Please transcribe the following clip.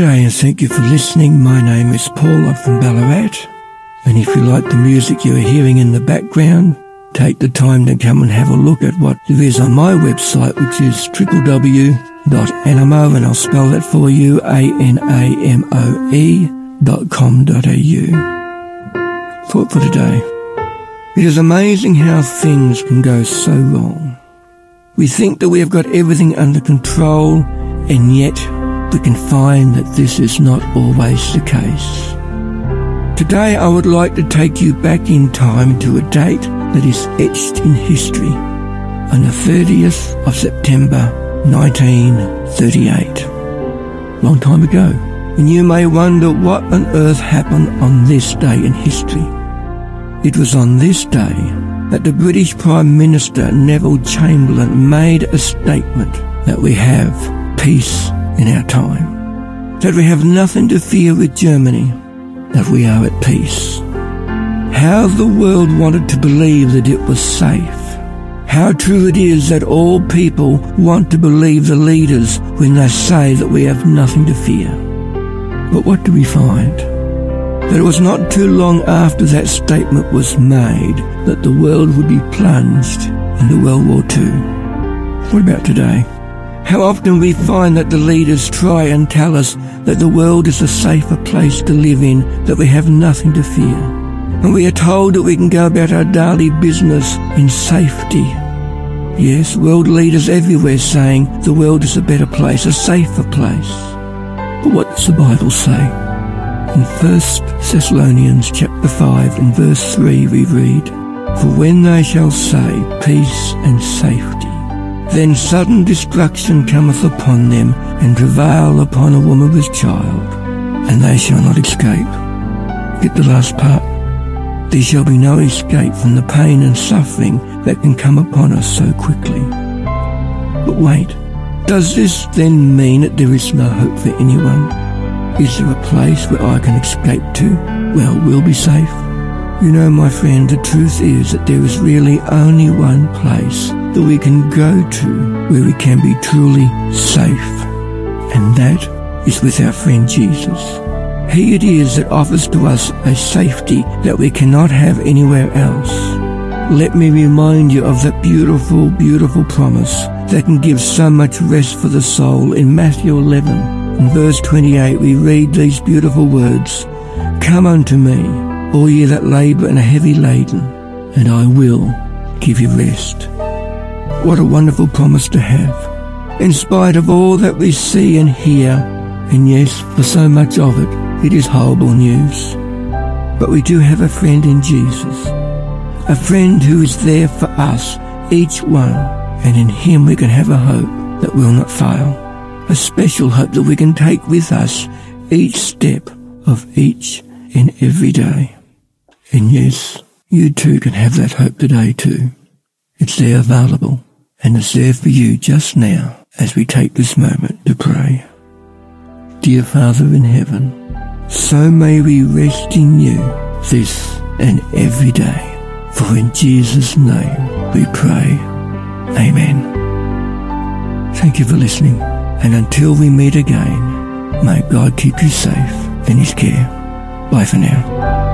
day and thank you for listening. My name is Paul. I'm from Ballarat. And if you like the music you're hearing in the background, take the time to come and have a look at what there is on my website, which is www.anamoe, and I'll spell that for you, A-N-A-M-O-E dot com dot au. Thought for today. It is amazing how things can go so wrong. We think that we have got everything under control, and yet we can find that this is not always the case. Today I would like to take you back in time to a date that is etched in history on the 30th of September 1938. Long time ago. And you may wonder what on earth happened on this day in history. It was on this day that the British Prime Minister Neville Chamberlain made a statement that we have peace in our time, that we have nothing to fear with Germany, that we are at peace. How the world wanted to believe that it was safe. How true it is that all people want to believe the leaders when they say that we have nothing to fear. But what do we find? That it was not too long after that statement was made that the world would be plunged into World War II. What about today? How often we find that the leaders try and tell us that the world is a safer place to live in, that we have nothing to fear. And we are told that we can go about our daily business in safety. Yes, world leaders everywhere saying the world is a better place, a safer place. But what does the Bible say? In 1 Thessalonians chapter 5 and verse 3 we read, For when they shall say peace and safety, then sudden destruction cometh upon them, and travail upon a woman with child, and they shall not escape. Get the last part. There shall be no escape from the pain and suffering that can come upon us so quickly. But wait, does this then mean that there is no hope for anyone? Is there a place where I can escape to? Well, we'll be safe. You know, my friend, the truth is that there is really only one place that we can go to where we can be truly safe. And that is with our friend Jesus. He it is that offers to us a safety that we cannot have anywhere else. Let me remind you of that beautiful, beautiful promise that can give so much rest for the soul in Matthew 11. In verse 28 we read these beautiful words, Come unto me, all ye that labour and are heavy laden, and I will give you rest. What a wonderful promise to have. In spite of all that we see and hear, and yes, for so much of it, it is horrible news. But we do have a friend in Jesus. A friend who is there for us, each one, and in him we can have a hope that will not fail. A special hope that we can take with us each step of each and every day. And yes, you too can have that hope today too. It's there available and it's there for you just now as we take this moment to pray. Dear Father in heaven, so may we rest in you this and every day. For in Jesus' name we pray. Amen. Thank you for listening, and until we meet again, may God keep you safe in His care. Bye for now.